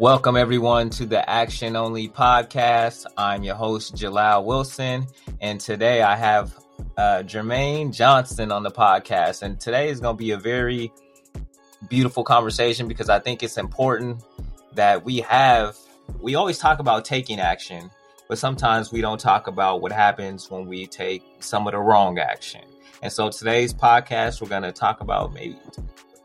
Welcome everyone to the Action Only podcast. I'm your host Jalal Wilson, and today I have uh, Jermaine Johnson on the podcast. And today is going to be a very beautiful conversation because I think it's important that we have. We always talk about taking action, but sometimes we don't talk about what happens when we take some of the wrong action. And so today's podcast, we're going to talk about maybe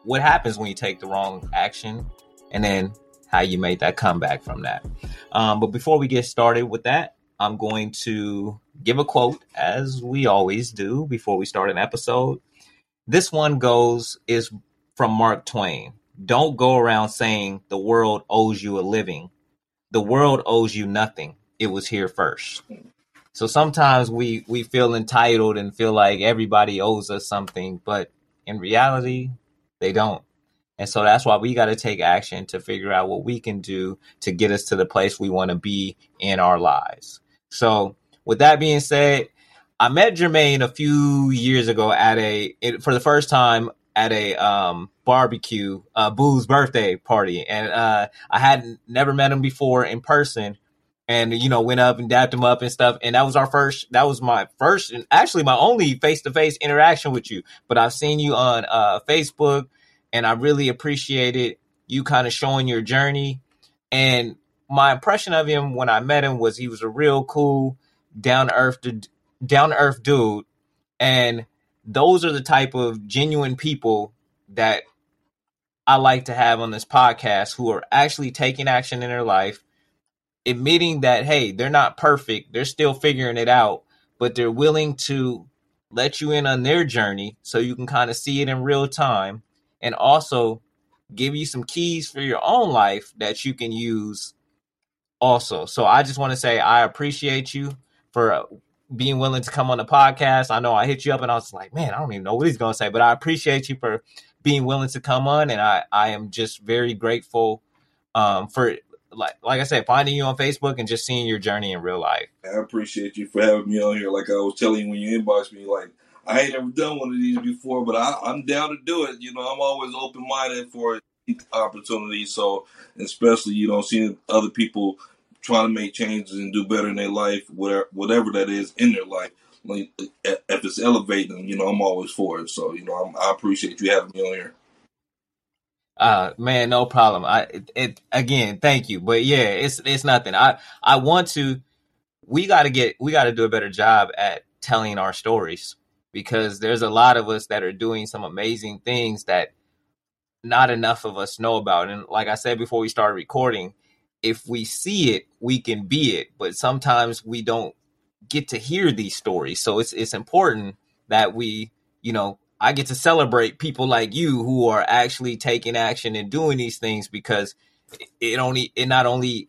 what happens when you take the wrong action, and then how you made that comeback from that. Um, but before we get started with that, I'm going to give a quote as we always do before we start an episode. This one goes is from Mark Twain. Don't go around saying the world owes you a living. The world owes you nothing. It was here first. So sometimes we we feel entitled and feel like everybody owes us something, but in reality, they don't. And so that's why we got to take action to figure out what we can do to get us to the place we want to be in our lives. So, with that being said, I met Jermaine a few years ago at a it, for the first time at a um, barbecue, uh, Boo's birthday party, and uh, I had never met him before in person. And you know, went up and dapped him up and stuff. And that was our first. That was my first, and actually my only face to face interaction with you. But I've seen you on uh, Facebook and I really appreciated you kind of showing your journey. And my impression of him when I met him was he was a real cool, down earth, down earth dude, and those are the type of genuine people that I like to have on this podcast who are actually taking action in their life, admitting that hey, they're not perfect, they're still figuring it out, but they're willing to let you in on their journey so you can kind of see it in real time and also give you some keys for your own life that you can use also. So I just want to say I appreciate you for being willing to come on the podcast. I know I hit you up and I was like, man, I don't even know what he's going to say, but I appreciate you for being willing to come on. And I, I am just very grateful um, for, like, like I said, finding you on Facebook and just seeing your journey in real life. I appreciate you for having me on here. Like I was telling you when you inboxed me, like, I ain't ever done one of these before, but I, I'm down to do it. You know, I'm always open minded for opportunities. So, especially you know, seeing other people trying to make changes and do better in their life, whatever whatever that is in their life. Like if it's elevating you know, I'm always for it. So, you know, I'm, i appreciate you having me on here. Uh man, no problem. I it, it again, thank you. But yeah, it's it's nothing. I I want to. We got to get. We got to do a better job at telling our stories because there's a lot of us that are doing some amazing things that not enough of us know about. And like I said before we started recording, if we see it, we can be it. But sometimes we don't get to hear these stories. So it's it's important that we, you know, I get to celebrate people like you who are actually taking action and doing these things because it only it not only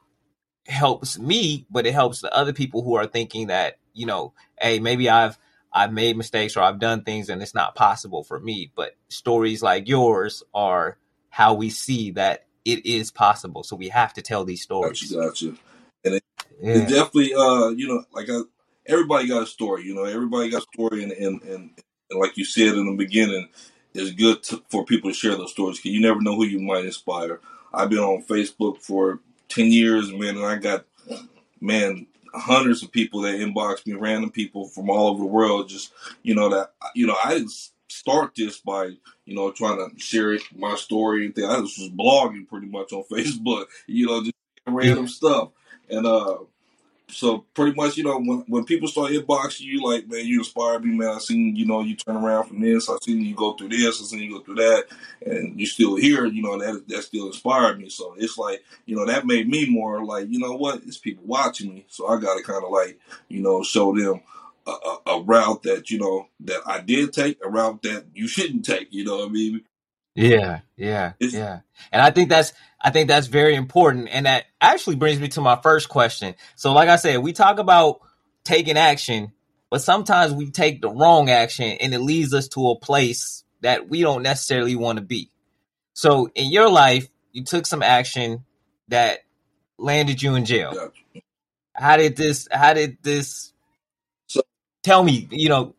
helps me, but it helps the other people who are thinking that, you know, hey, maybe I've I've made mistakes or I've done things and it's not possible for me. But stories like yours are how we see that it is possible. So we have to tell these stories. Gotcha, gotcha. And it, yeah. it definitely, uh, you know, like I, everybody got a story. You know, everybody got a story, and and, and, and like you said in the beginning, it's good to, for people to share those stories because you never know who you might inspire. I've been on Facebook for ten years, man, and I got man hundreds of people that inbox me, random people from all over the world. Just you know that you know I didn't start this by you know trying to share my story and thing. I was just blogging pretty much on Facebook, you know, just random stuff. And uh, so pretty much, you know, when when people start inboxing you, like, man, you inspired me, man. I seen, you know, you turn around from this. I seen you go through this. I seen you go through that, and you still here. You know, that that still inspired me. So it's like, you know, that made me more like, you know what? It's people watching me, so I got to kind of like, you know, show them. A, a, a, route that you know that I did take, a route that you shouldn't take. You know what I mean? Yeah, yeah, it's, yeah. And I think that's I think that's very important. And that actually brings me to my first question. So, like I said, we talk about taking action, but sometimes we take the wrong action and it leads us to a place that we don't necessarily want to be. So, in your life, you took some action that landed you in jail. How did this, how did this, so, tell me, you know,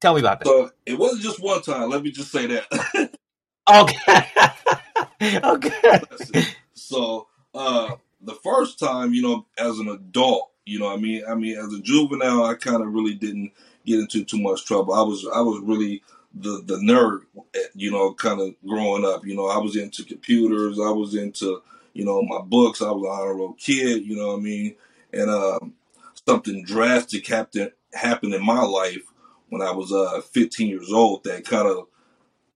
tell me about that. So, it wasn't just one time. Let me just say that. okay. okay. So Uh, the first time, you know, as an adult, you know, I mean, I mean, as a juvenile, I kind of really didn't get into too much trouble. I was, I was really the the nerd, you know, kind of growing up. You know, I was into computers. I was into, you know, my books. I was an honor roll kid. You know what I mean? And um, something drastic happened happened in my life when I was uh 15 years old that kind of,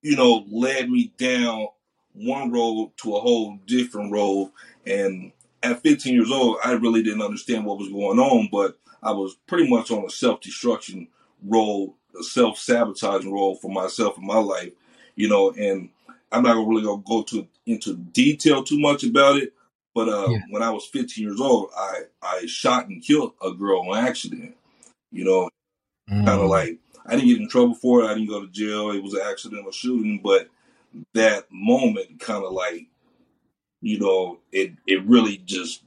you know, led me down one road to a whole different road. And at 15 years old, I really didn't understand what was going on, but I was pretty much on a self destruction road, a self sabotaging role for myself in my life, you know. And I'm not really gonna go to into detail too much about it, but uh, yeah. when I was 15 years old, I I shot and killed a girl on accident, you know, mm. kind of like I didn't get in trouble for it. I didn't go to jail. It was an accidental shooting, but that moment kind of like, you know, it it really just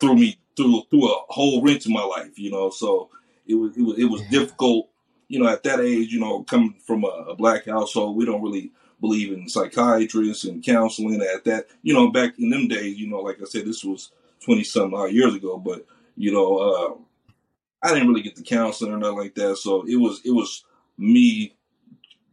threw me through through a whole wrench in my life, you know. So it was it was it was yeah. difficult, you know, at that age, you know, coming from a, a, black household, we don't really believe in psychiatrists and counseling at that, you know, back in them days, you know, like I said, this was twenty some odd years ago, but you know, uh, I didn't really get the counseling or nothing like that. So it was it was me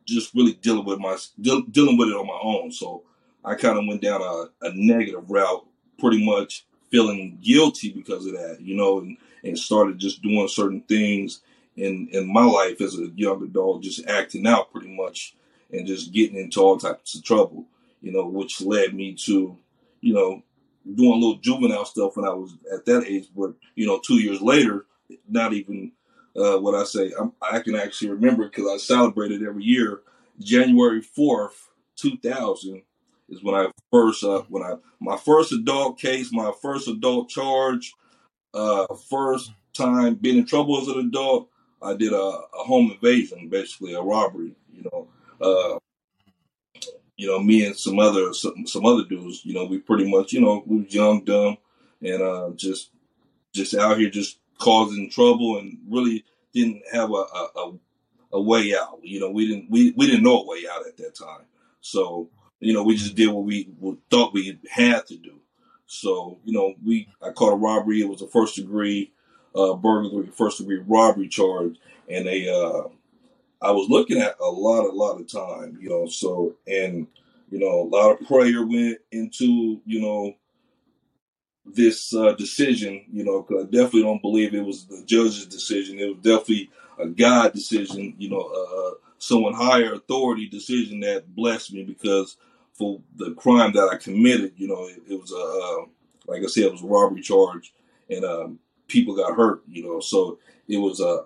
just really dealing with my de- dealing with it on my own. So I kind of went down a, a, negative route, pretty much feeling guilty because of that, you know, and, and started just doing certain things in in my life as a young adult, just acting out pretty much and just getting into all types of trouble, you know, which led me to, you know, doing a little juvenile stuff when I was at that age. But you know, two years later, not even uh, what I say. I'm, i can actually remember because I celebrated every year. January fourth, two thousand, is when I first uh, when I my first adult case, my first adult charge, uh, first time being in trouble as an adult. I did a, a home invasion, basically a robbery. You know, uh, you know, me and some other some, some other dudes. You know, we pretty much you know we was young, dumb, and uh, just just out here just causing trouble and really didn't have a, a, a way out. You know, we didn't we, we didn't know a way out at that time. So you know, we just did what we thought we had to do. So you know, we I caught a robbery. It was a first degree uh, burglary, first degree robbery charge, and they uh, I was looking at a lot, a lot of time. You know, so and you know, a lot of prayer went into you know this uh, decision, you know, because I definitely don't believe it was the judge's decision. It was definitely a God decision, you know, uh, uh, someone higher authority decision that blessed me because for the crime that I committed, you know, it, it was a, uh, like I said, it was a robbery charge and um, people got hurt, you know, so it was a,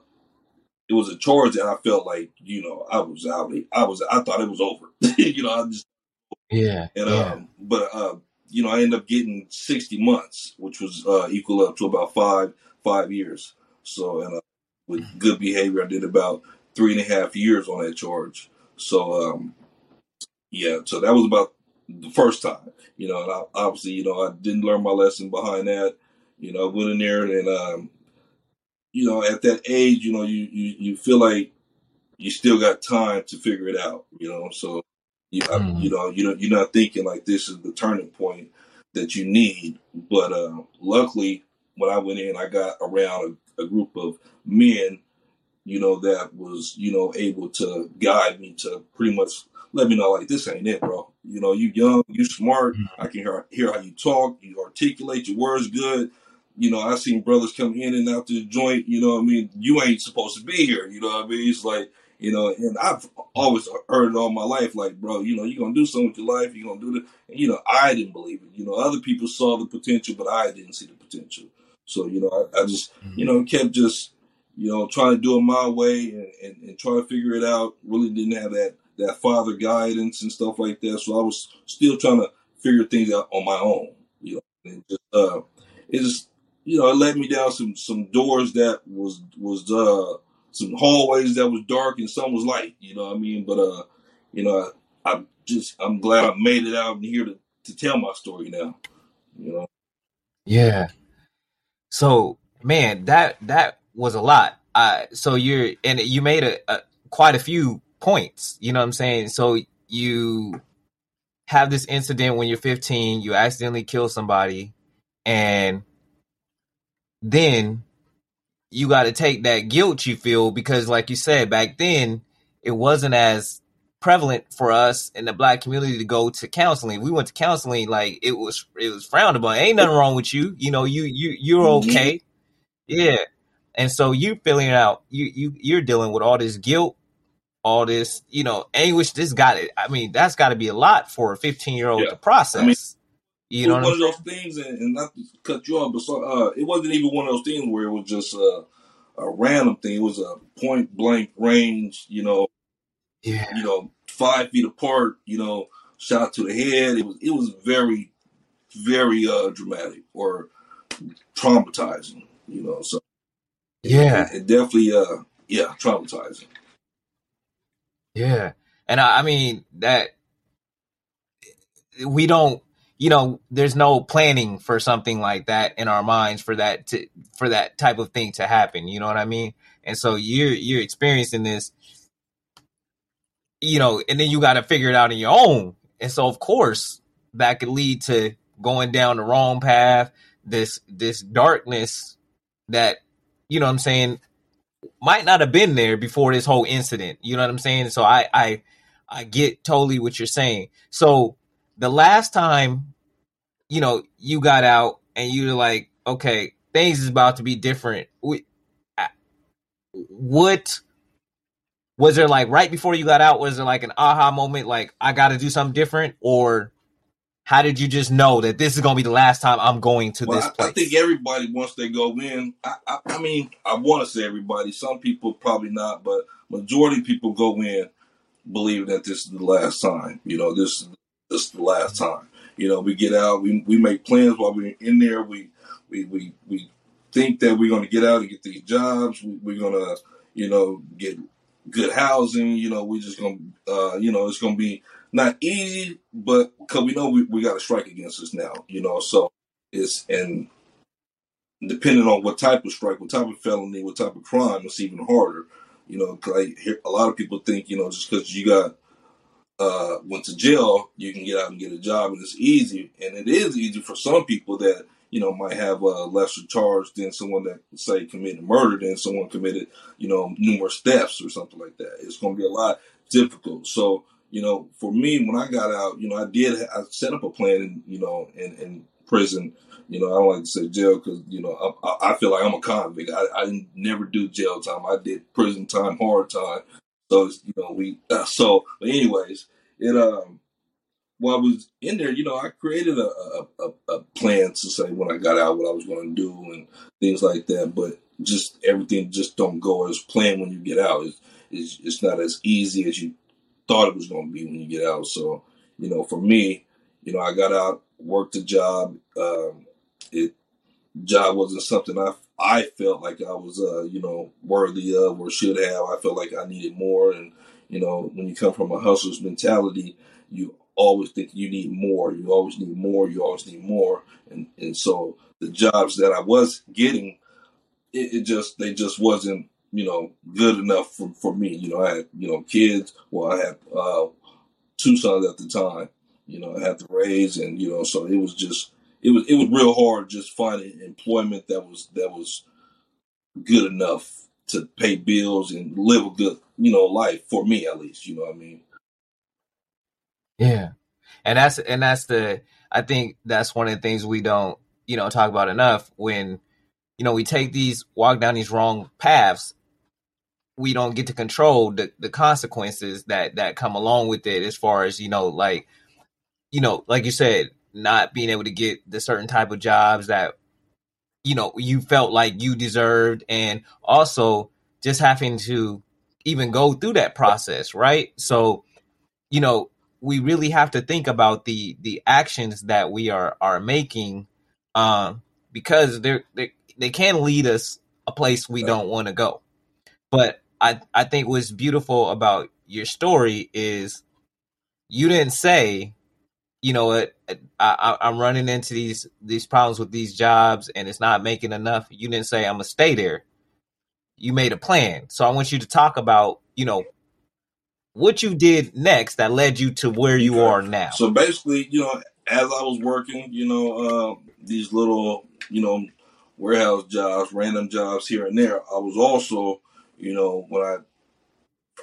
it was a charge that I felt like, you know, I was out. I was, I thought it was over, you know, I just, yeah. And, yeah. um, but, uh, you know, I ended up getting 60 months, which was uh, equal up to about five five years. So, and uh, with mm-hmm. good behavior, I did about three and a half years on that charge. So, um, yeah, so that was about the first time, you know, and I, obviously, you know, I didn't learn my lesson behind that. You know, I went in there and, um, you know, at that age, you know, you, you, you feel like you still got time to figure it out, you know, so you, mm. you know, you know, you're not thinking like this is the turning point that you need. But uh, luckily, when I went in, I got around a, a group of men, you know, that was you know able to guide me to pretty much let me know like this ain't it, bro. You know, you young, you smart. Mm. I can hear hear how you talk, you articulate your words good. You know, I seen brothers come in and out the joint. You know, I mean, you ain't supposed to be here. You know, what I mean, it's like you know, and I've always heard it all my life, like, bro, you know, you're gonna do something with your life, you're gonna do it. And, you know, I didn't believe it. You know, other people saw the potential, but I didn't see the potential. So, you know, I, I just, mm-hmm. you know, kept just, you know, trying to do it my way and, and, and trying to figure it out. Really didn't have that that father guidance and stuff like that. So I was still trying to figure things out on my own. You know, and just uh, it just you know it led me down some some doors that was was uh some hallways that was dark and some was light. You know what I mean? But uh, you know, I, I just I'm glad I made it out here to to tell my story now. You know. Yeah. So man, that that was a lot. Uh, so you're and you made a, a quite a few points. You know what I'm saying? So you have this incident when you're 15, you accidentally kill somebody, and then you got to take that guilt you feel because, like you said, back then it wasn't as prevalent for us in the black community to go to counseling. We went to counseling like it was it was frowned upon. Ain't nothing wrong with you. You know, you you you're okay. Yeah. And so you feeling out you you you're dealing with all this guilt, all this, you know, anguish. This got it. I mean, that's got to be a lot for a 15 year old to process. I mean, you know, one of those things, and, and, not to cut you off, but so, uh, it wasn't even one of those things where it was just uh, a random thing. It was a point blank range, you know, yeah, you know, five feet apart, you know, shot to the head. It was it was very, very uh, dramatic or traumatizing, you know. So yeah, it, it definitely uh yeah traumatizing. Yeah, and I, I mean that we don't you know there's no planning for something like that in our minds for that to for that type of thing to happen you know what i mean? And so you're you're experiencing this you know and then you got to figure it out on your own. And so of course that could lead to going down the wrong path this this darkness that you know what i'm saying might not have been there before this whole incident you know what i'm saying? So i i i get totally what you're saying. So the last time, you know, you got out and you're like, okay, things is about to be different. What was there like right before you got out? Was there like an aha moment, like I got to do something different, or how did you just know that this is going to be the last time I'm going to well, this place? I, I think everybody once they go in. I, I, I mean, I want to say everybody. Some people probably not, but majority people go in believing that this is the last time. You know, this this is the last time. You know, we get out, we we make plans while we're in there. We we we we think that we're going to get out and get these jobs. We, are going to, you know, get good housing. You know, we're just going to, uh, you know, it's going to be not easy, but because we know we, we got a strike against us now. You know, so it's and depending on what type of strike, what type of felony, what type of crime, it's even harder. You know, hear a lot of people think, you know, just because you got uh, went to jail, you can get out and get a job, and it's easy. And it is easy for some people that you know might have a lesser charge than someone that say committed murder than someone committed you know numerous thefts or something like that. It's going to be a lot difficult. So you know, for me, when I got out, you know, I did I set up a plan, in, you know, in, in prison. You know, I don't like to say jail because you know I, I, feel like I'm a convict. I, I never do jail time. I did prison time, hard time. So it's, you know we uh, so but anyways it um while I was in there, you know, I created a, a, a, plan to say when I got out what I was going to do and things like that. But just everything just don't go as planned when you get out. It's, it's, it's not as easy as you thought it was going to be when you get out. So, you know, for me, you know, I got out, worked a job. Um, it job wasn't something I I felt like I was, uh, you know, worthy of or should have. I felt like I needed more. And, you know, when you come from a hustler's mentality, you always think you need more. You always need more. You always need more. And, and so the jobs that I was getting, it, it just, they just wasn't, you know, good enough for, for me. You know, I had, you know, kids. Well, I had uh, two sons at the time. You know, I had to raise, and you know, so it was just it was it was real hard just finding employment that was that was good enough to pay bills and live a good you know life for me at least you know what i mean? Yeah. And that's and that's the i think that's one of the things we don't you know talk about enough when you know we take these walk down these wrong paths we don't get to control the, the consequences that that come along with it as far as you know like you know like you said not being able to get the certain type of jobs that you know you felt like you deserved. And also just having to even go through that process right? So you know we really have to think about the the actions that we are are making um because they're, they they can lead us a place we don't want to go. But i i think what's beautiful about your story is you didn't say you know what I, am running into these these problems with these jobs and it's not making enough. You didn't say i'm gonna stay there. You made a plan. So i want you to talk about you know what you did next that led you to where you are now. So basically, you know, as I was working, you know, uh, these little, you know, warehouse jobs, random jobs here and there, I was also, you know, when I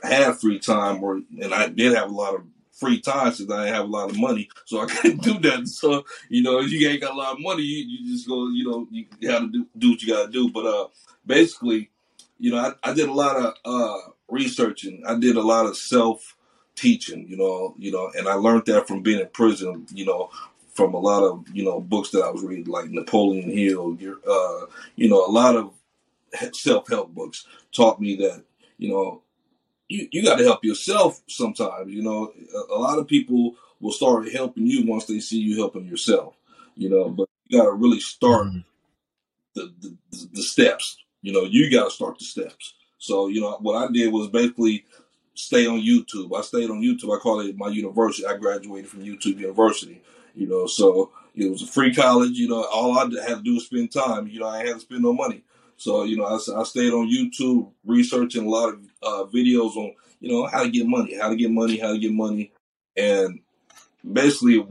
had free time, or and I did have a lot of free time since I didn't have a lot of money, so I couldn't do that. So you know, if you ain't got a lot of money, you, you just go, you know, you have to do do what you got to do. But uh, basically, you know, I, I did a lot of uh, researching. I did a lot of self teaching. You know, you know, and I learned that from being in prison. You know, from a lot of you know books that I was reading, like Napoleon Hill. Uh, you know, a lot of self help books taught me that you know you, you got to help yourself sometimes. You know, a, a, lot of people will start helping you once they see you helping yourself. You know, but you got to really start mm-hmm. the, the, the steps. You know, you got to start the steps. So you know, what I did was basically stay on YouTube. I stayed on YouTube. I call it my university. I graduated from YouTube University. You know, so it was a free college. You know, all I had to do was spend time. You know, I had to spend no money. So you know, I, I stayed on YouTube researching a lot of uh, videos on you know how to get money, how to get money, how to get money, and basically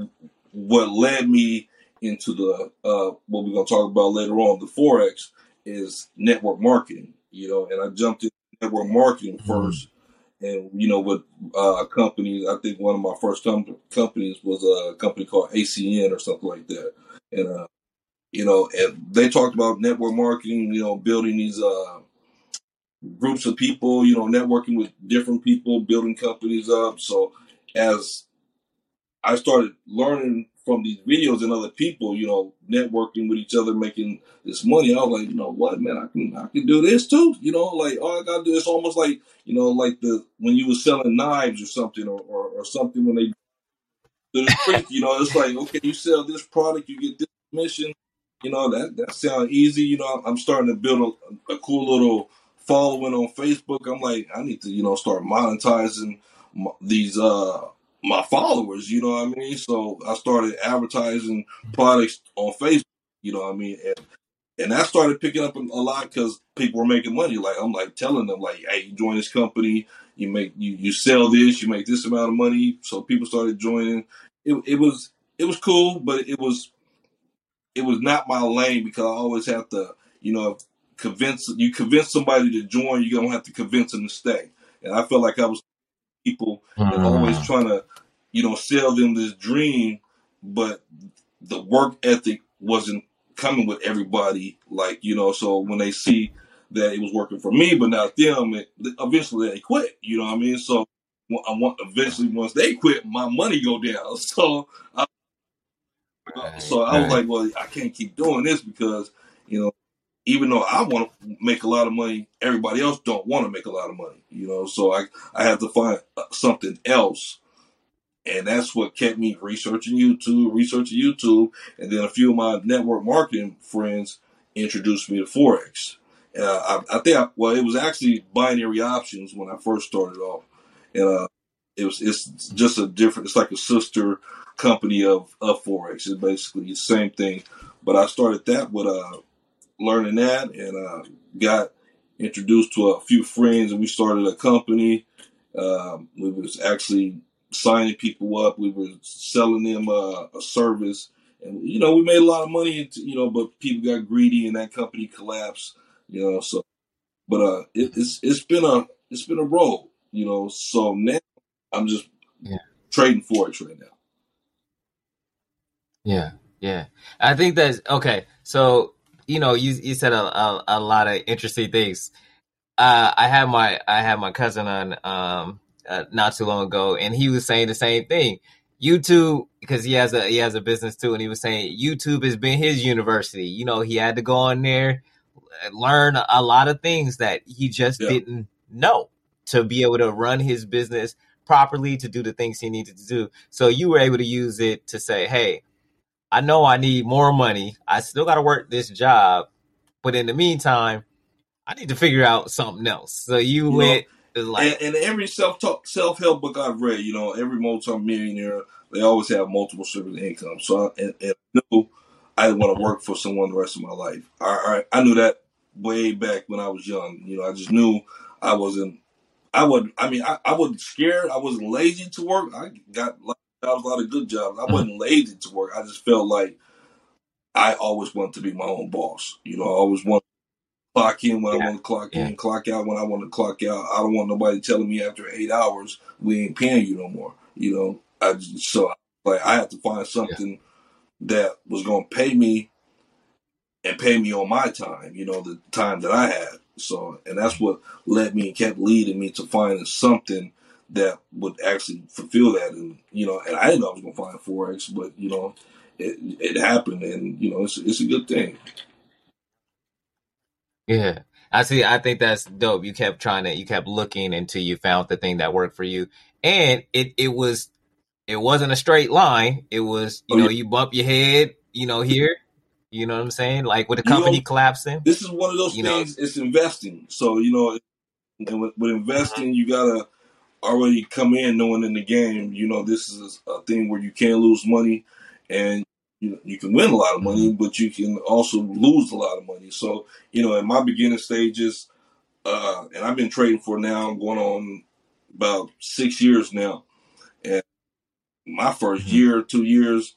what led me into the uh, what we're gonna talk about later on, the forex, is network marketing. You know, and I jumped into network marketing 1st mm-hmm. and you know with uh, companies. I think one of my first com- companies was a company called ACN or something like that, and uh, you know, and they talked about network marketing, you know, building these uh, groups of people, you know, networking with different people, building companies up. So as I started learning from these videos and other people, you know, networking with each other, making this money, I was like, you know what, man, I can I can do this too. You know, like all I gotta do is almost like, you know, like the when you were selling knives or something or, or, or something when they the street, you know, it's like, okay, you sell this product, you get this commission, you know, that that sounds easy. You know, I'm starting to build a, a cool little following on Facebook. I'm like, I need to, you know, start monetizing my, these uh my followers. You know what I mean? So I started advertising products on Facebook. You know what I mean? And, and that started picking up a lot because people were making money. Like I'm like telling them, like, hey, you join this company, you make you you sell this, you make this amount of money. So people started joining. It it was it was cool, but it was it was not my lane because I always have to, you know, convince you convince somebody to join, you don't have to convince them to stay. And I felt like I was people mm. always trying to, you know, sell them this dream, but the work ethic wasn't coming with everybody. Like, you know, so when they see that it was working for me, but not them, it, eventually they quit. You know what I mean? So I want eventually once they quit, my money go down. So I Right, so I was right. like, well, I can't keep doing this because, you know, even though I want to make a lot of money, everybody else don't want to make a lot of money, you know. So I I have to find uh, something else, and that's what kept me researching YouTube, researching YouTube, and then a few of my network marketing friends introduced me to forex. Uh, I, I, think I, well, it was actually binary options when I first started off, and uh, it was it's just a different. It's like a sister company of, of Forex. It's basically the same thing. But I started that with uh, learning that and uh, got introduced to a few friends and we started a company. Um, we was actually signing people up. We were selling them uh, a service. And, you know, we made a lot of money, you know, but people got greedy and that company collapsed, you know, so, but, uh, it, it's, it's been a, it's been a road, you know, so now I'm just yeah. trading Forex right now. Yeah, yeah. I think that's okay. So you know, you you said a a, a lot of interesting things. Uh, I had my I had my cousin on um uh, not too long ago, and he was saying the same thing. YouTube, because he has a he has a business too, and he was saying YouTube has been his university. You know, he had to go on there, learn a lot of things that he just yeah. didn't know to be able to run his business properly, to do the things he needed to do. So you were able to use it to say, "Hey, I know I need more money. I still got to work this job, but in the meantime, I need to figure out something else. So you, you went know, like, and, and, every self talk self help book I've read, you know, every multi-millionaire they always have multiple streams of income. So I, and, and I knew I didn't want to work for someone the rest of my life. I, I I knew that way back when I was young. You know, I just knew I wasn't I would. I mean, I, I wasn't scared. I wasn't lazy to work. I got a lot, a lot of good jobs. I mm-hmm. wasn't lazy to work. I just felt like I always wanted to be my own boss. You know, I always want to clock in when yeah. I want to clock yeah. in, clock out when I want to clock out. I don't want nobody telling me after eight hours we ain't paying you no more. You know, I just, so like I had to find something yeah. that was going to pay me and pay me on my time. You know, the time that I had. So, and that's what led me and kept leading me to finding something that would actually fulfill that. And, you know, and I didn't know I was going to find Forex, but, you know, it, it happened and, you know, it's, it's a good thing. Yeah. I see. I think that's dope. You kept trying to, you kept looking until you found the thing that worked for you. And it, it was, it wasn't a straight line. It was, you oh, know, yeah. you bump your head, you know, here, you know what I'm saying? Like with the company you know, collapsing. This is one of those things. Know. It's investing. So you know, with, with, mm-hmm. investing, you gotta already come in knowing in the game. You know, this is a thing where you can't lose money, and you know, you can win a lot of money, mm-hmm. but you can also lose a lot of money. So you know, in my beginning stages, uh, and I've been trading for now going on about six years now, and my 1st mm-hmm. year, two years,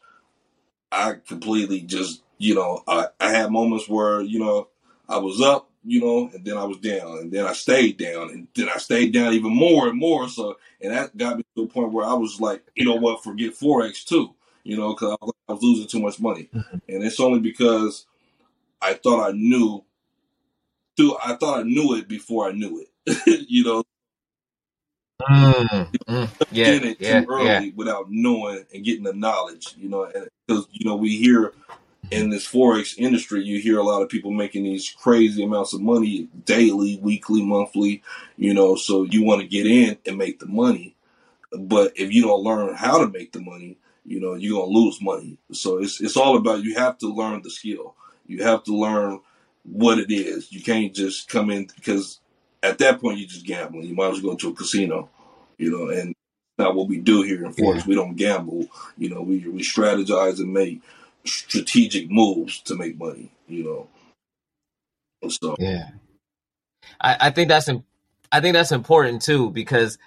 I completely just you know, I, I had moments where, you know, I was up, you know, and then I was down, and then I stayed down, and then I stayed down even more and more. So, and that got me to a point where I was like, you know what, forget forex too, you know, because I, I was losing too much money, mm-hmm. and it's only because I thought I knew, too. I thought I knew it before I knew it, you know. Mm, mm, yeah, in it yeah, too early yeah. without knowing and getting the knowledge, you know, because you know we hear in this forex industry, you hear a lot of people making these crazy amounts of money daily, weekly, monthly. You know, so you want to get in and make the money, but if you don't learn how to make the money, you know, you're gonna lose money. So it's it's all about you have to learn the skill. You have to learn what it is. You can't just come in because at that point you're just gambling. You might as well go to a casino, you know, and not what we do here in Forex. Yeah. We don't gamble. You know, we we strategize and make strategic moves to make money, you know. So yeah, I, I think that's I think that's important too because,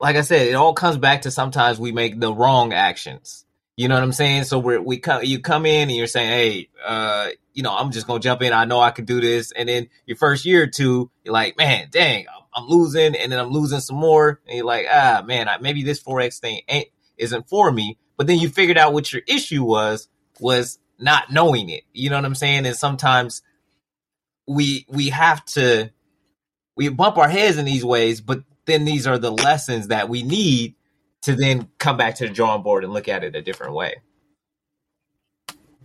like I said, it all comes back to sometimes we make the wrong actions. You know what I'm saying? So we're, we come, you come in and you're saying, Hey, uh, you know, I'm just to jump in. I know I can do this. And then your first year or two, you're like, man, dang, I'm losing. And then I'm losing some more. And you're like, ah, man, I, maybe this Forex thing ain't, isn't for me. But then you figured out what your issue was was not knowing it. You know what I'm saying? And sometimes we we have to we bump our heads in these ways, but then these are the lessons that we need to then come back to the drawing board and look at it a different way.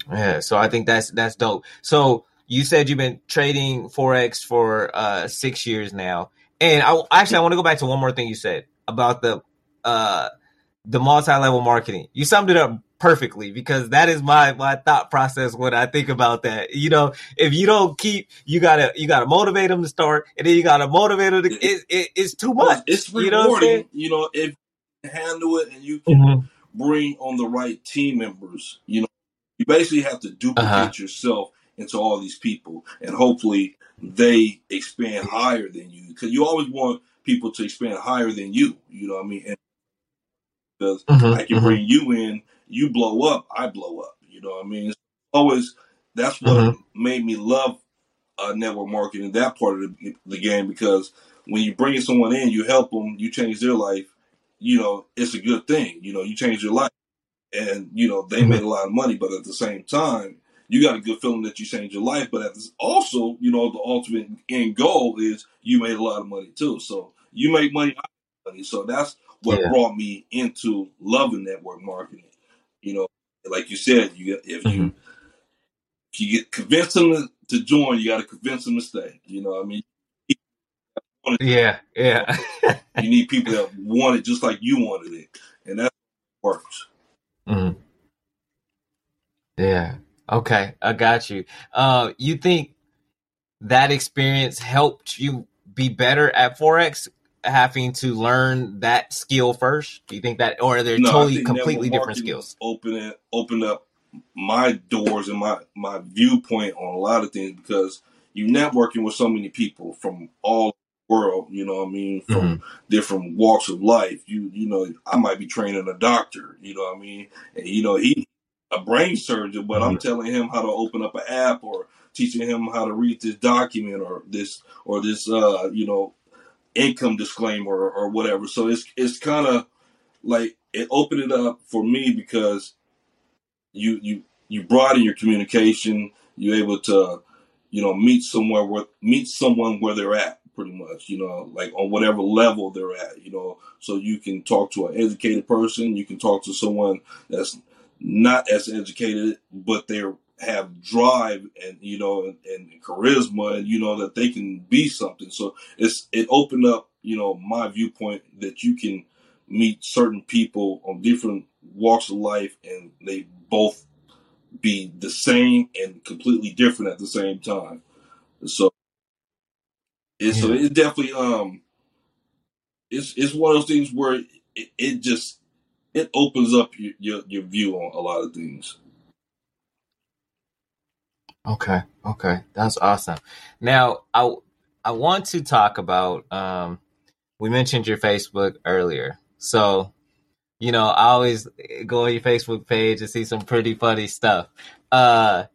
Yeah, so I think that's that's dope. So you said you've been trading forex for uh, six years now, and I actually I want to go back to one more thing you said about the uh, the multi-level marketing. You summed it up perfectly because that is my my thought process when I think about that. You know, if you don't keep, you gotta you gotta motivate them to start, and then you gotta motivate them. To, it, it, it's too much. It's rewarding. You know, you know if you handle it and you can mm-hmm. bring on the right team members. You know, you basically have to duplicate uh-huh. yourself into all these people, and hopefully they expand higher than you because you always want people to expand higher than you. You know what I mean? And because mm-hmm, I can mm-hmm. bring you in you blow up, I blow up. You know what I mean? It's always that's what mm-hmm. made me love uh, network marketing, that part of the, the, game, because when you bring someone in, you help them, you change their life. You know, it's a good thing. You know, you change your life, and you know they mm-hmm. made a lot of money, but at the same time, you got a good feeling that you changed your life. But at this, also, you know, the ultimate end goal is you made a lot of money too. So you make money, money. So that's what yeah. brought me into loving network marketing like you said, you if you mm-hmm. if you get convince them to, to join, you got to convince them to stay. You know, what I mean, yeah, yeah. you need people that want it just like you wanted it, and that works. Mm-hmm. Yeah. Okay, I got you. Uh, you think that experience helped you be better at forex having to learn that skill first? Do you think that, or are they no, totally completely different skills? Open it, open up my doors and my my viewpoint on a lot of things because you're networking with so many people from all world. You know, I mean, from mm-hmm. different walks of life. You you know, I might be training a doctor. You know, I mean, and you know, he a brain surgeon, but mm-hmm. I'm telling him how to open up an app or teaching him how to read this document or this or this uh you know income disclaimer or, or whatever. So it's it's kind of like it opened it up for me because you you you broaden your communication. You're able to you know meet somewhere where meet someone where they're at pretty much, you know, like on whatever level they're at, you know. So you can talk to an educated person, you can talk to someone that's not as educated, but they have drive and you know and, and, charisma, and you know that they can be something. So it's it opened up, you know, my viewpoint that you can meet certain people on different walks of life, and they both be the same and completely different at the same time. So yeah. so it definitely um it's it's one of those things where it, it just it opens up your, your, your view on a lot of things. Okay, okay, that's awesome. Now I I want to talk about um we mentioned your Facebook earlier. So, you know, I always go on your Facebook page and see some pretty funny stuff. Uh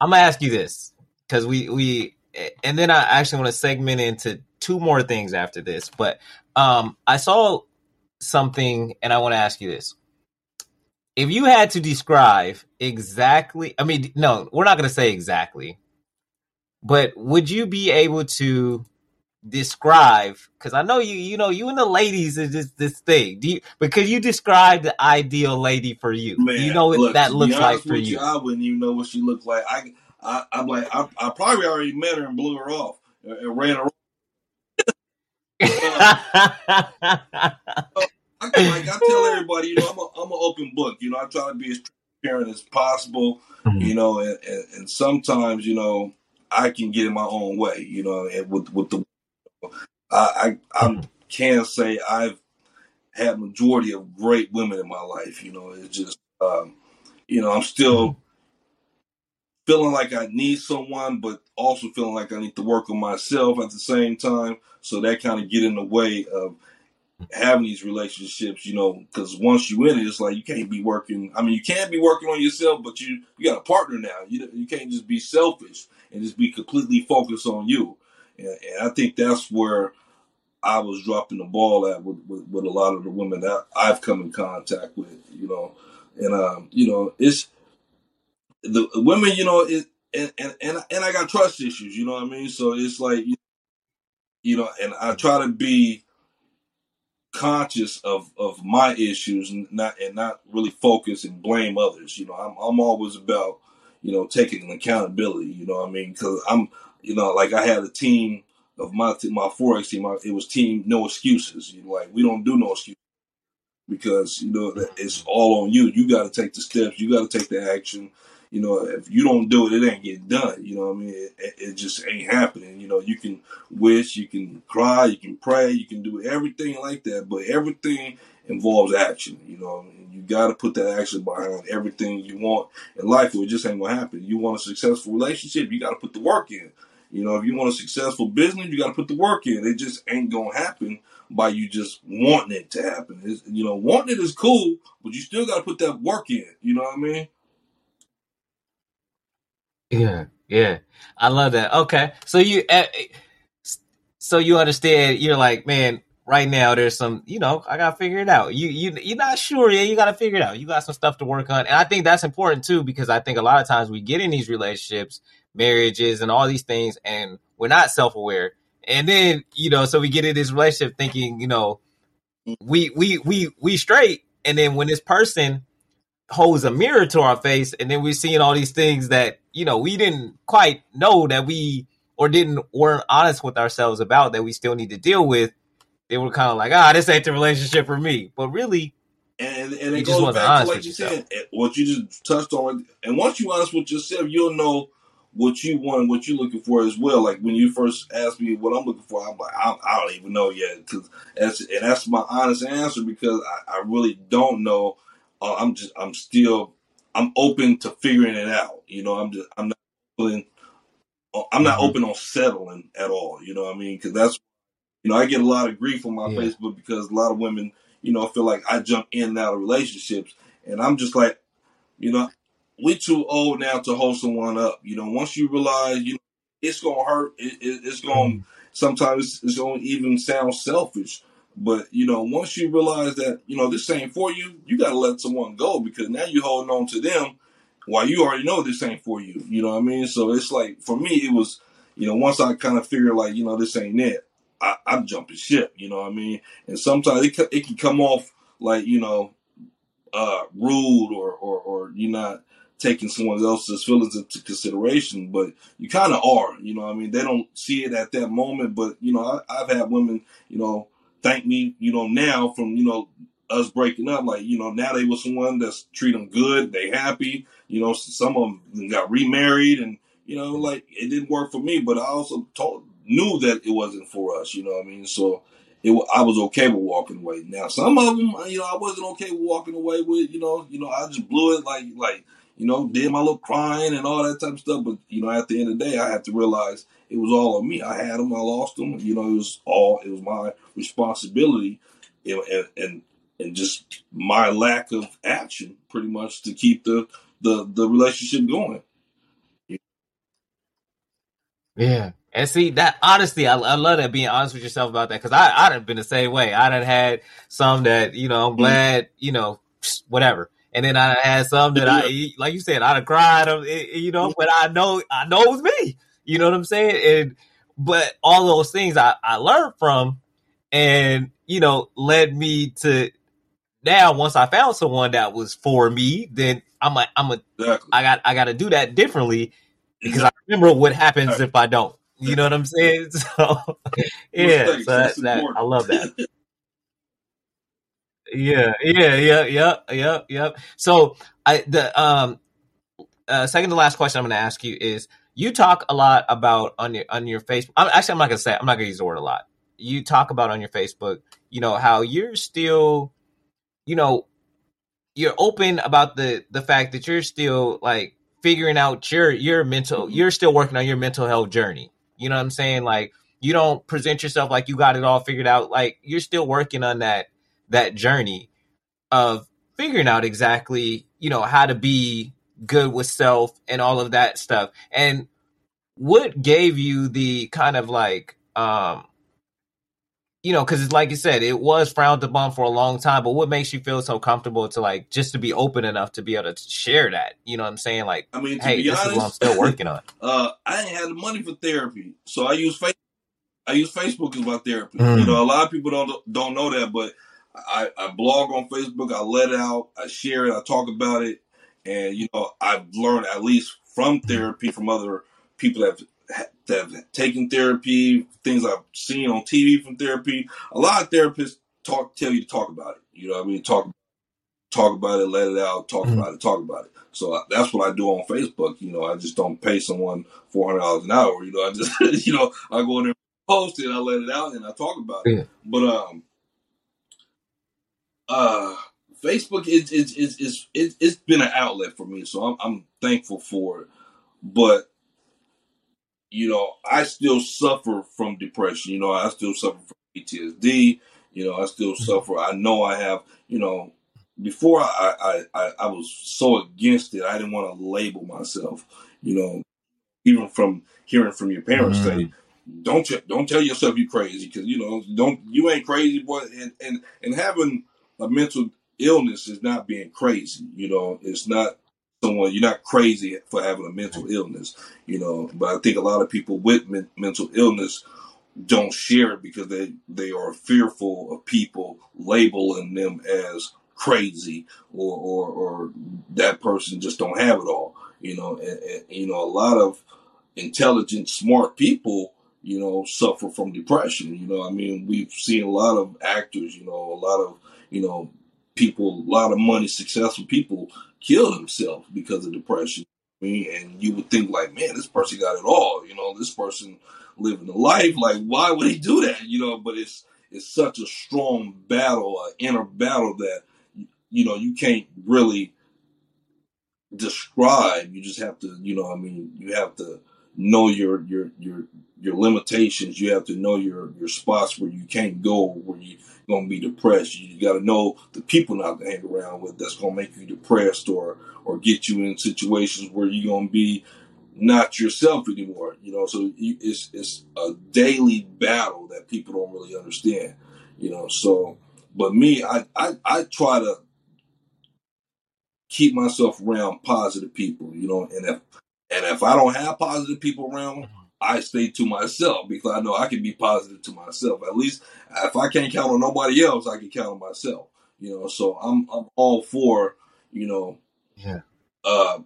I'm gonna ask you this because we we and then I actually want to segment into two more things after this. But um, I saw something, and I want to ask you this: If you had to describe exactly, I mean, no, we're not going to say exactly, but would you be able to describe? Because I know you, you know, you and the ladies is just this thing. Do you because you describe the ideal lady for you? Man, you know what look, that looks like for you? you? I wouldn't even know what she looked like. I I, am like, I, I, probably already met her and blew her off and, ran her. uh, I, like I tell everybody, you know, I'm a, I'm an open book. You know, I try to be as transparent as possible. Mm-hmm. You know, and, and, and, sometimes, you know, I can get in my own way. You know, and with with the, I I, I mm-hmm. can't say I've had majority of great women in my life. You know, it's just, um, you know, I'm still mm-hmm feeling like I need someone, but also feeling like I need to work on myself at the same time. So that kind of get in the way of having these relationships, you know, because once you in it, it's like you can't be working. I mean, you can not be working on yourself, but you you got a partner now. You you can't just be selfish and just be completely focused on you. And, and I think that's where I was dropping the ball at with, with, with, a lot of the women that I've come in contact with, you know. And um, you know, it's the women, you know, it, and, and and and I got trust issues, you know what I mean. So it's like, you know, and I try to be conscious of of my issues and not and not really focus and blame others. You know, I'm I'm always about you know taking accountability. You know I mean? Because I'm you know like I had a team of my my forex team. It was team no excuses. You know, like we don't do no excuses because you know it's all on you. You got to take the steps. You got to take the action you know, if you don't do it, it ain't getting done. You know what I mean? It, it, just ain't happening. You know, you can wish, you can cry, you can pray, you can do everything like that, but everything involves action. You know, you got to put that action behind everything you want in life, or it just ain't gonna happen. You want a successful relationship, you got to put the work in. You know, if you want a successful business, you got to put the work in. It just ain't gonna happen by you just wanting it to happen. It's, you know, wanting it is cool, but you still got to put that work in. You know what I mean? Yeah, yeah. I love that. Okay. So you uh, so you understand you're like, man, right now there's some, you know, I gotta figure it out. You you you're not sure yet, you gotta figure it out. You got some stuff to work on. And I think that's important too, because I think a lot of times we get in these relationships, marriages and all these things, and we're not self aware. And then, you know, so we get in this relationship thinking, you know, we we we we straight. And then when this person holds a mirror to our face and then we're seeing all these things that you know we didn't quite know that we or didn't weren't honest with ourselves about that we still need to deal with they were kind of like ah this ain't the relationship for me. But really and and it goes back to like you said what you just touched on. And once you honest with yourself you'll know what you want what you're looking for as well. Like when you first asked me what i'm looking for i'm like i, I don't even know yet. Because that's and that's my honest answer because I, I really don't know uh, I'm just I'm still I'm open to figuring it out. You know, I'm just I'm not open. Uh, I'm not mm-hmm. open on settling at all. You know what I mean? Because that's you know I get a lot of grief on my yeah. Facebook because a lot of women you know feel like I jump in and out of relationships, and I'm just like, you know, we too old now to hold someone up. You know, once you realize you know it's gonna hurt, it, it, it's gonna mm-hmm. sometimes it's gonna even sound selfish. But you know, once you realize that you know this ain't for you, you got to let someone go because now you're holding on to them while you already know this ain't for you. You know what I mean? So it's like for me, it was you know once I kind of figured like you know this ain't it, I, I'm jumping ship. You know what I mean? And sometimes it it can come off like you know uh, rude or or or you're not taking someone else's feelings into consideration, but you kind of are. You know, what I mean, they don't see it at that moment, but you know, I, have had women, you know, thank me, you know, now from, you know, us breaking up. Like, you know, now they was someone that's treat them good. They happy. You know, some of them got remarried and, you know, like it didn't work for me, but I also told, knew that it wasn't for us, you know what I mean? So it, I was okay with walking away. Now, some of them, you know, I wasn't okay with walking away with, you know, you know, I just blew it like, like, you know, did my little crying and all that type of stuff. But, you know, at the end of the day, I had to realize it was all on me. I had them, I lost them. You know, it was all, it was my responsibility and, and, and just my lack of action pretty much to keep the, the, the relationship going. Yeah. And see that honestly, I, I love that being honest with yourself about that because I I'd have been the same way. I'd have had some that you know I'm mm-hmm. glad you know whatever and then I had some that I, like you said, I'd have cried, you know, but I know, I know it was me. You know what I'm saying? And, but all those things I, I learned from and, you know, led me to now once I found someone that was for me, then I'm like, I'm a, exactly. I got, I got to do that differently because. I remember what happens if I don't. You know what I'm saying? So, yeah, so that, that, I love that. Yeah, yeah, yeah, yeah, yeah, yep. So I the um uh, second to last question I'm going to ask you is you talk a lot about on your on your Facebook. I'm, actually, I'm not going to say I'm not going to use the word a lot. You talk about on your Facebook, you know, how you're still, you know, you're open about the the fact that you're still like figuring out your your mental. You're still working on your mental health journey. You know what I'm saying? Like you don't present yourself like you got it all figured out. Like you're still working on that that journey of figuring out exactly, you know, how to be good with self and all of that stuff. And what gave you the kind of like, um, you know, because it's like you said, it was frowned upon for a long time. But what makes you feel so comfortable to like just to be open enough to be able to share that? You know what I'm saying? Like, I mean, hey, this honest, is what I'm still working on. uh, I ain't had the money for therapy, so I use Facebook. I use Facebook as my therapy. Mm. You know, a lot of people don't don't know that, but I, I blog on Facebook. I let it out. I share it. I talk about it, and you know I've learned at least from therapy from other people that have, that have taken therapy, things I've seen on TV from therapy. A lot of therapists talk tell you to talk about it. You know, I mean, talk talk about it, let it out, talk mm-hmm. about it, talk about it. So uh, that's what I do on Facebook. You know, I just don't pay someone four hundred dollars an hour. You know, I just you know I go in there, post it, I let it out, and I talk about it. Yeah. But um, uh, Facebook is is is is it, has been an outlet for me, so I'm, I'm thankful for it. But you know, I still suffer from depression. You know, I still suffer from PTSD. You know, I still mm-hmm. suffer. I know I have. You know, before I I I, I was so against it, I didn't want to label myself. You know, even from hearing from your parents mm-hmm. say don't don't tell yourself you crazy because you know don't you ain't crazy boy and and and having a mental illness is not being crazy. You know, it's not someone you're not crazy for having a mental illness. You know, but I think a lot of people with men- mental illness don't share it because they they are fearful of people labeling them as crazy or or, or that person just don't have it all. You know, and, and you know a lot of intelligent, smart people you know, suffer from depression. You know, I mean, we've seen a lot of actors, you know, a lot of you know, people, a lot of money, successful people kill themselves because of depression. And you would think like, man, this person got it all. You know, this person living a life. Like, why would he do that? You know, but it's it's such a strong battle, an inner battle that you know you can't really describe. You just have to, you know, I mean, you have to know your your your your limitations. You have to know your your spots where you can't go, where you gonna be depressed. You got to know the people not to hang around with that's gonna make you depressed or or get you in situations where you're gonna be not yourself anymore. You know, so you, it's it's a daily battle that people don't really understand. You know, so but me, I I, I try to keep myself around positive people. You know, and if and if I don't have positive people around, I stay to myself because I know I can be positive to myself. At least if I can't count on nobody else, I can count on myself. You know, so I'm I'm all for you know, yeah, uh,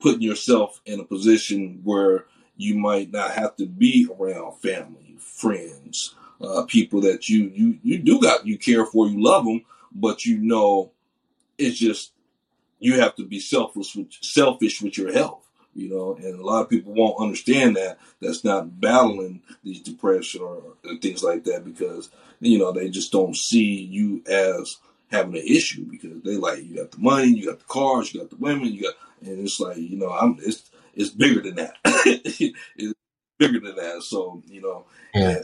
putting yourself in a position where you might not have to be around family, friends, uh, people that you you you do got you care for, you love them, but you know it's just you have to be selfless with selfish with your health you know, and a lot of people won't understand that. That's not battling these depression or, things like that because you know they just don't see you as having an issue because they like you got the money, you got the cars, you got the women, you got, and it's like you know I'm it's it's bigger than that. it's bigger than that. So you know, yeah.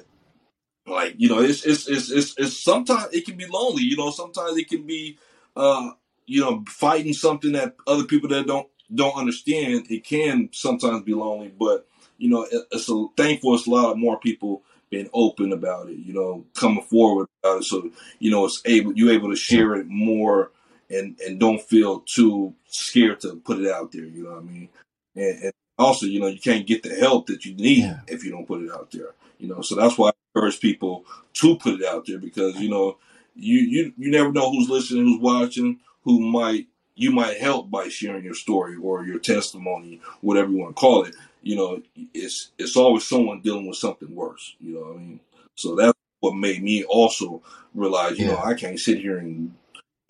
like you know, it's, it's it's it's it's sometimes it can be lonely. You know, sometimes it can be uh you know fighting something that other people that don't don't understand, it can sometimes be lonely. But you know, it's a thankful it's a lot of more people being open about it. You know, coming forward about it, so you know it's able you able to share it more and and don't feel too scared to put it out there. You know what I mean? And, and also, you know, you can't get the help that you need yeah. if you don't put it out there. You know, so that's why I encourage people to put it out there because you know you you you never know who's listening, who's watching, who might you might help by sharing your story or your testimony, whatever you want to call it. You know, it's it's always someone dealing with something worse. You know what I mean? So that's what made me also realize, you yeah. know, I can't sit here and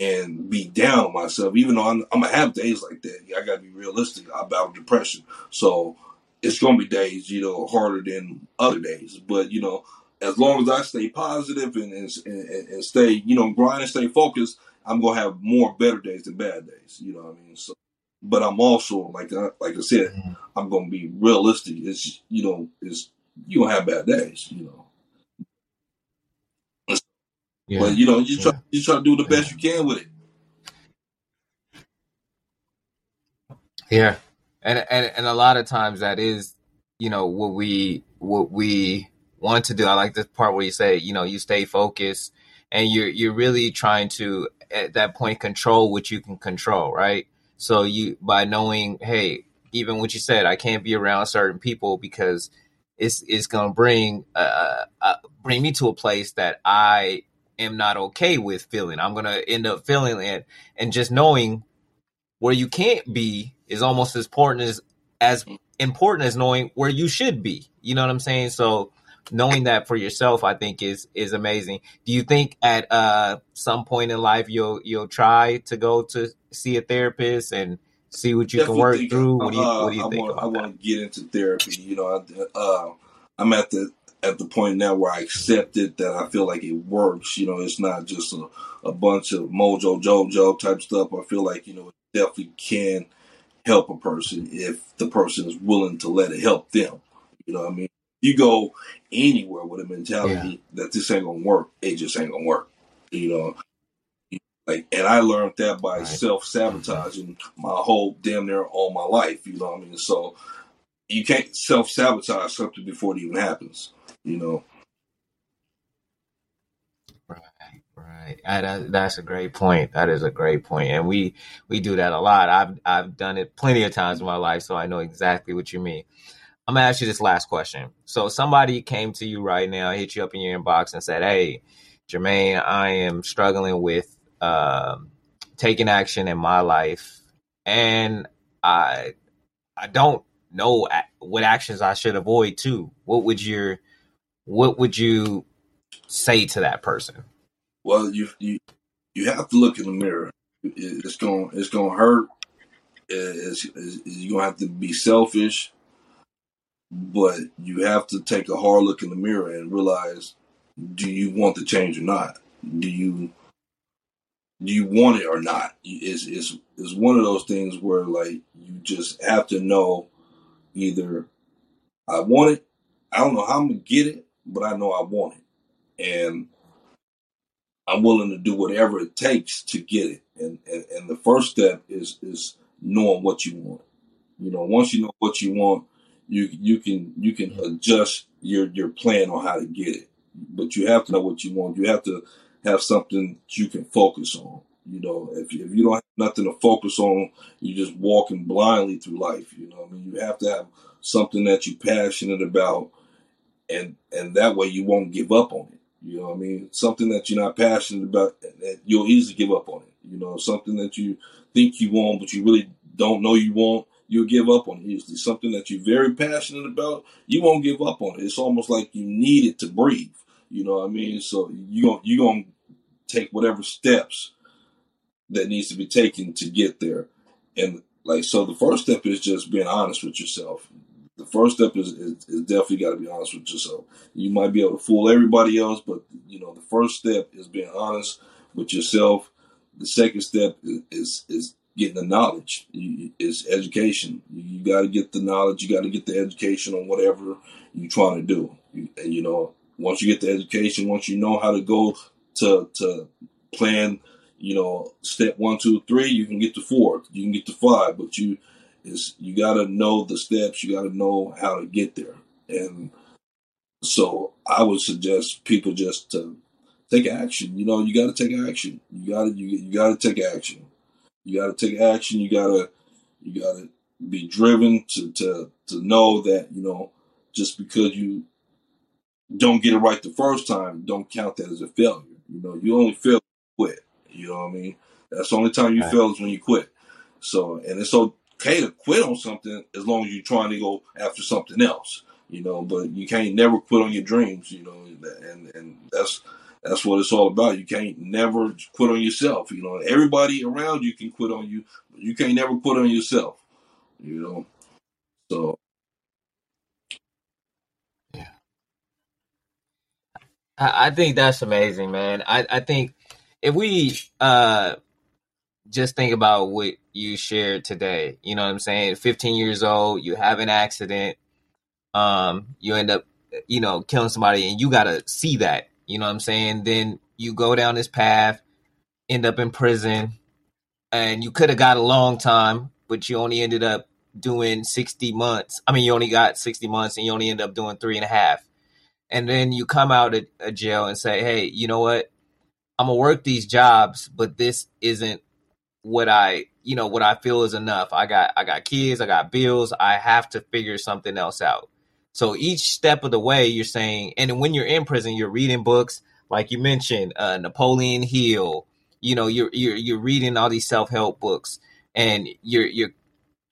and be down myself, even though I'm, I'm gonna have days like that. I gotta be realistic about depression. So it's gonna be days, you know, harder than other days. But you know, as long as I stay positive and and, and, and stay, you know, grind and stay focused, I'm gonna have more better days than bad days. You know what I mean? So, but I'm also like I, like I said, mm-hmm. I'm gonna be realistic. It's you know, it's you gonna have bad days. You know. Yeah. But you know, you try yeah. you try to do the best yeah. you can with it. Yeah, and and and a lot of times that is, you know, what we what we want to do. I like this part where you say, you know, you stay focused and you're you're really trying to at that point control what you can control, right? So you by knowing, hey, even what you said, I can't be around certain people because it's it's gonna bring uh, uh, bring me to a place that I am not okay with feeling. I'm gonna end up feeling it, and just knowing where you can't be is almost as important as as important as knowing where you should be. You know what I'm saying? So knowing that for yourself, I think is is amazing. Do you think at uh, some point in life you'll you'll try to go to see a therapist and see what you Definitely can work think, through? What do you What do you uh, think? I want to get into therapy. You know, I, uh, I'm at the at the point now where I accept it that I feel like it works. You know, it's not just a, a bunch of mojo jojo type stuff. I feel like you know it definitely can help a person if the person is willing to let it help them. You know what I mean? You go anywhere with a mentality yeah. that this ain't gonna work, it just ain't gonna work. You know, like, and I learned that by right. self sabotaging my whole damn near all my life. You know what I mean? So you can't self sabotage something before it even happens. You know. Right, right. I, that's a great point. That is a great point. point, and we we do that a lot. I've I've done it plenty of times in my life, so I know exactly what you mean. I'm gonna ask you this last question. So somebody came to you right now, hit you up in your inbox and said, "Hey, Jermaine, I am struggling with uh, taking action in my life, and I I don't know what actions I should avoid too. What would your what would you say to that person? Well, you you you have to look in the mirror. It's going it's going to hurt. It's, it's, you're to have to be selfish but you have to take a hard look in the mirror and realize do you want the change or not do you do you want it or not it's, it's, it's one of those things where like you just have to know either I want it, I don't know how I'm gonna get it, but I know I want it, and I'm willing to do whatever it takes to get it. And and, and the first step is is knowing what you want. You know, once you know what you want, you you can you can adjust your your plan on how to get it. But you have to know what you want. You have to have something you can focus on. You know, if you, if you don't have nothing to focus on, you're just walking blindly through life. You know, I mean, you have to have something that you're passionate about, and and that way you won't give up on it. You know, I mean, something that you're not passionate about, you'll easily give up on it. You know, something that you think you want, but you really don't know you want, you'll give up on it easily. Something that you're very passionate about, you won't give up on it. It's almost like you need it to breathe. You know what I mean? So you you gonna take whatever steps that needs to be taken to get there. And like so the first step is just being honest with yourself. The first step is, is, is definitely got to be honest with yourself. You might be able to fool everybody else, but you know the first step is being honest with yourself. The second step is is, is getting the knowledge. It's education. You got to get the knowledge. You got to get the education on whatever you're trying to do. And you know, once you get the education, once you know how to go to to plan, you know, step one, two, three, you can get to four, you can get to five, but you is you got to know the steps. You got to know how to get there. And so I would suggest people just to take action. You know, you got to take action. You got to you, you got to take action. You got to take action. You got to you got to be driven to to to know that you know just because you don't get it right the first time, don't count that as a failure. You know, you only fail quit. You know what I mean? That's the only time you right. fail is when you quit. So, and it's okay to quit on something as long as you're trying to go after something else. You know, but you can't never quit on your dreams. You know, and and that's that's what it's all about. You can't never quit on yourself. You know, everybody around you can quit on you, but you can't never quit on yourself. You know, so yeah, I, I think that's amazing, man. I I think if we uh just think about what you shared today, you know what I'm saying? 15 years old, you have an accident, um, you end up, you know, killing somebody, and you gotta see that you know what I'm saying? Then you go down this path, end up in prison, and you could have got a long time, but you only ended up doing 60 months. I mean, you only got 60 months and you only end up doing three and a half. And then you come out of, of jail and say, hey, you know what? I'm gonna work these jobs, but this isn't what I, you know, what I feel is enough. I got I got kids, I got bills, I have to figure something else out. So each step of the way, you're saying, and when you're in prison, you're reading books like you mentioned, uh, Napoleon Hill. You know, you're you're you're reading all these self help books, and you're you're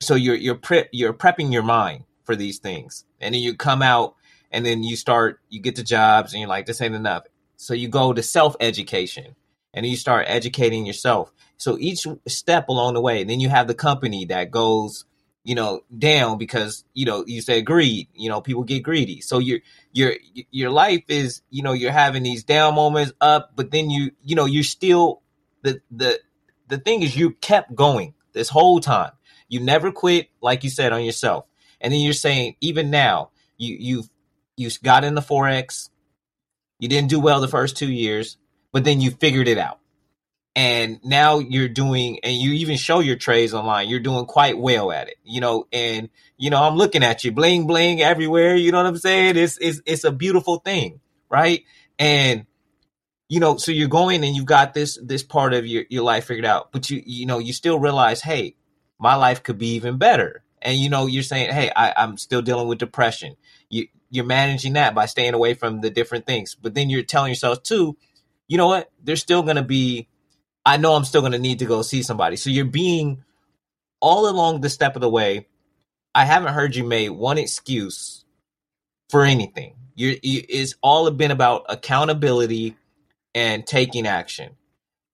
so you're you're prep you're prepping your mind for these things, and then you come out, and then you start you get the jobs, and you're like, this ain't enough. So you go to self education, and you start educating yourself. So each step along the way, and then you have the company that goes you know, down because, you know, you said greed, you know, people get greedy. So your your your life is, you know, you're having these down moments up, but then you, you know, you're still the the the thing is you kept going this whole time. You never quit, like you said, on yourself. And then you're saying, even now, you you've you got in the forex, you didn't do well the first two years, but then you figured it out and now you're doing and you even show your trades online you're doing quite well at it you know and you know i'm looking at you bling bling everywhere you know what i'm saying? It's it's, it's a beautiful thing right? And you know so you're going and you've got this this part of your, your life figured out but you you know you still realize hey my life could be even better. And you know you're saying hey I, i'm still dealing with depression. You you're managing that by staying away from the different things but then you're telling yourself too you know what? There's still going to be I know I'm still going to need to go see somebody. So you're being all along the step of the way. I haven't heard you make one excuse for anything. You, it's all been about accountability and taking action.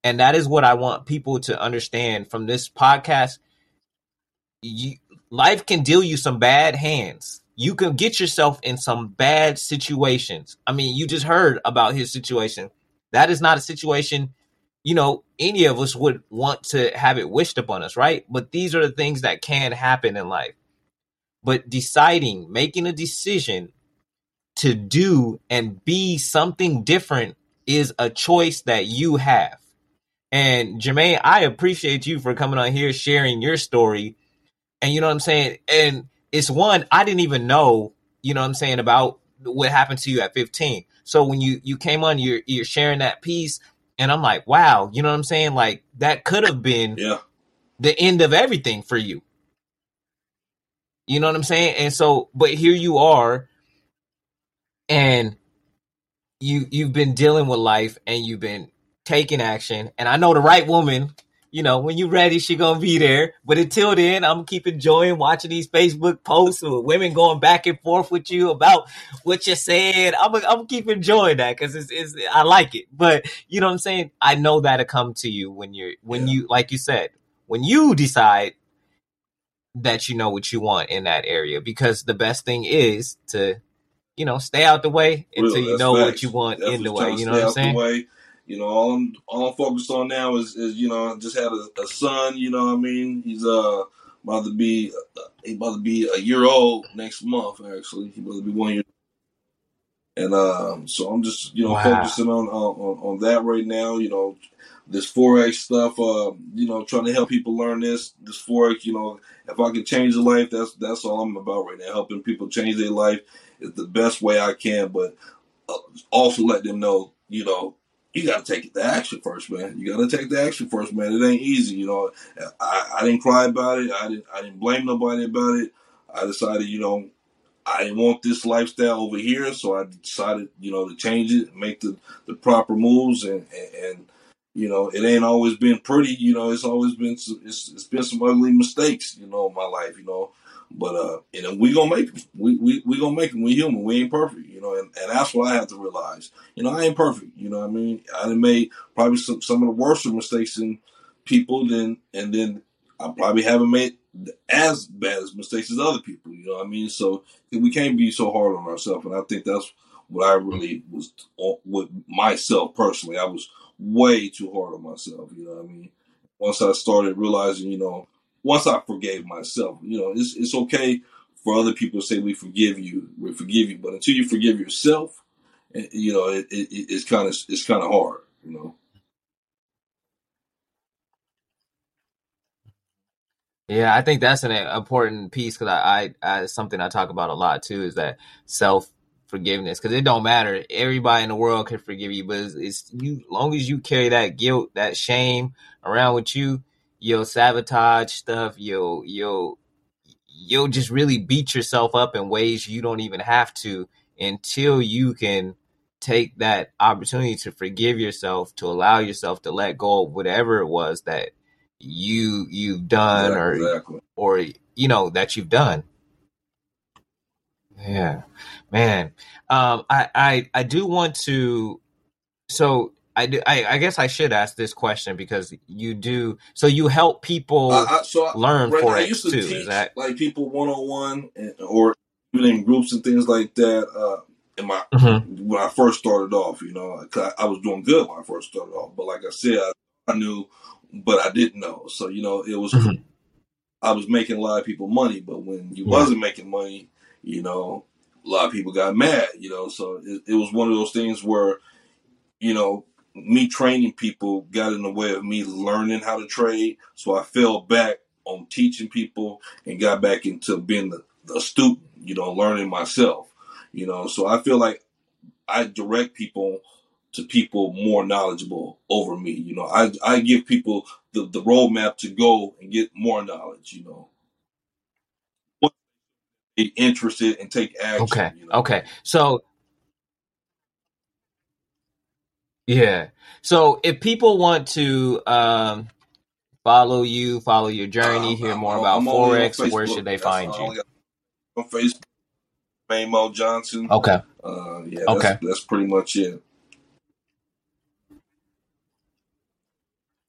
And that is what I want people to understand from this podcast. You, life can deal you some bad hands. You can get yourself in some bad situations. I mean, you just heard about his situation. That is not a situation you know, any of us would want to have it wished upon us, right? But these are the things that can happen in life. but deciding, making a decision to do and be something different is a choice that you have. And Jermaine, I appreciate you for coming on here, sharing your story. And you know what I'm saying? And it's one, I didn't even know, you know what I'm saying, about what happened to you at 15. So when you you came on, you're you're sharing that piece, and I'm like, wow, you know what I'm saying? Like that could have been yeah. the end of everything for you. You know what I'm saying? And so, but here you are, and you you've been dealing with life, and you've been taking action. And I know the right woman you know, when you're ready, she gonna be there. But until then, I'm keep enjoying watching these Facebook posts with women going back and forth with you about what you said. I'm I'm keep enjoying that because it's, it's I like it. But you know what I'm saying? I know that'll come to you when you're when yeah. you like you said when you decide that you know what you want in that area because the best thing is to you know stay out the way until really, you know facts. what you want that's in the way. You know what I'm saying? You know, all I'm all I'm focused on now is, is you know, I just had a, a, son. You know, what I mean, he's uh about to be he about to be a year old next month. Actually, he about to be one year. And um, so I'm just you know wow. focusing on, on on that right now. You know, this forex stuff. Uh, you know, trying to help people learn this this forex. You know, if I can change a life, that's that's all I'm about right now. Helping people change their life is the best way I can, but uh, also let them know, you know, you got to take the action first, man. You got to take the action first, man. It ain't easy, you know. I, I didn't cry about it. I didn't. I didn't blame nobody about it. I decided, you know, I didn't want this lifestyle over here, so I decided, you know, to change it, make the, the proper moves, and, and, and you know, it ain't always been pretty. You know, it's always been it's, it's been some ugly mistakes, you know, in my life. You know, but uh, you know, we gonna make them. We we we gonna make them. We human. We ain't perfect, you know, and, and that's what I have to realize. You know, I ain't perfect. You know, I mean, I made probably some some of the worst mistakes in people. Then and then I probably haven't made as bad as mistakes as other people. You know what I mean? So we can't be so hard on ourselves, and I think that's what I really was with myself personally. I was way too hard on myself. You know what I mean? Once I started realizing, you know once I forgave myself, you know, it's it's okay for other people to say we forgive you, we forgive you, but until you forgive yourself, eh, you know, it, it, it's kind of it's kind of hard, you know. Yeah, I think that's an important piece because I, I, I, something I talk about a lot too is that self forgiveness because it don't matter. Everybody in the world can forgive you, but it's, it's you. Long as you carry that guilt, that shame around with you, you'll sabotage stuff. You'll you'll you'll just really beat yourself up in ways you don't even have to until you can take that opportunity to forgive yourself, to allow yourself to let go of whatever it was that you you've done or exactly. or you know that you've done. Yeah, man. Um, I I I do want to. So I do. I, I, guess I should ask this question because you do. So you help people uh, I, so learn right, forex I used to too. Teach, that... like people one on one or even in groups and things like that? Uh, in my mm-hmm. when I first started off, you know, I, I, was doing good when I first started off. But like I said, I, knew, but I didn't know. So you know, it was mm-hmm. I was making a lot of people money, but when you yeah. wasn't making money, you know, a lot of people got mad. You know, so it, it was one of those things where, you know, me training people got in the way of me learning how to trade. So I fell back on teaching people and got back into being the, the student, you know, learning myself, you know. So I feel like I direct people to people more knowledgeable over me. You know, I, I give people the, the roadmap to go and get more knowledge, you know. Be interested and take action. Okay. You know? Okay. So Yeah. So if people want to um, follow you, follow your journey, hear more I'm, about I'm Forex, where should they find you? On Facebook, Maymo Johnson. Okay. Uh, yeah, that's, okay. That's pretty much it.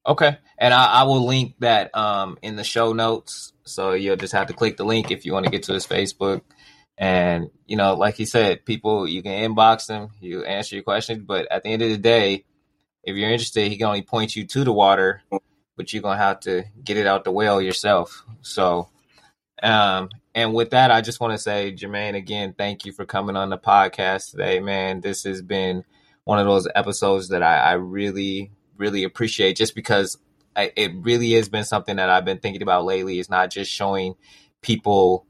Okay. And I, I, will link that um, in the show notes. So you'll just have to click the link if you want to get to his Facebook. And, you know, like he said, people, you can inbox him, you answer your questions, but at the end of the day, if you're interested, he can only point you to the water, but you're going to have to get it out the well yourself. So, um, and with that, I just want to say, Jermaine, again, thank you for coming on the podcast today, man. This has been one of those episodes that I, I really, really appreciate just because I, it really has been something that I've been thinking about lately. It's not just showing people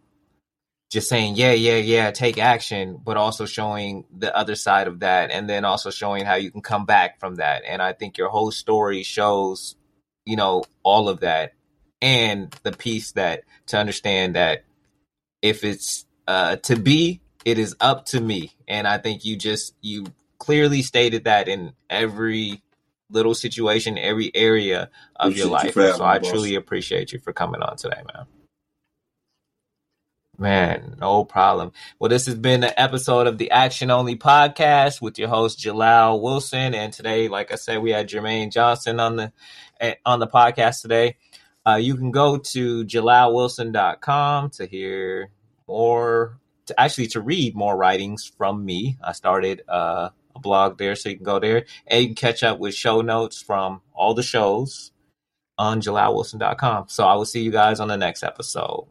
just saying, yeah, yeah, yeah, take action, but also showing the other side of that and then also showing how you can come back from that. And I think your whole story shows, you know, all of that and the piece that to understand that if it's uh, to be, it is up to me. And I think you just, you clearly stated that in every little situation, every area of appreciate your life. You so I boss. truly appreciate you for coming on today, man. Man, no problem. Well, this has been an episode of the Action Only podcast with your host Jalal Wilson, and today, like I said, we had Jermaine Johnson on the eh, on the podcast today. Uh, you can go to jalalwilson.com to hear more, to actually to read more writings from me. I started uh, a blog there, so you can go there and you can catch up with show notes from all the shows on jalalwilson.com. So I will see you guys on the next episode.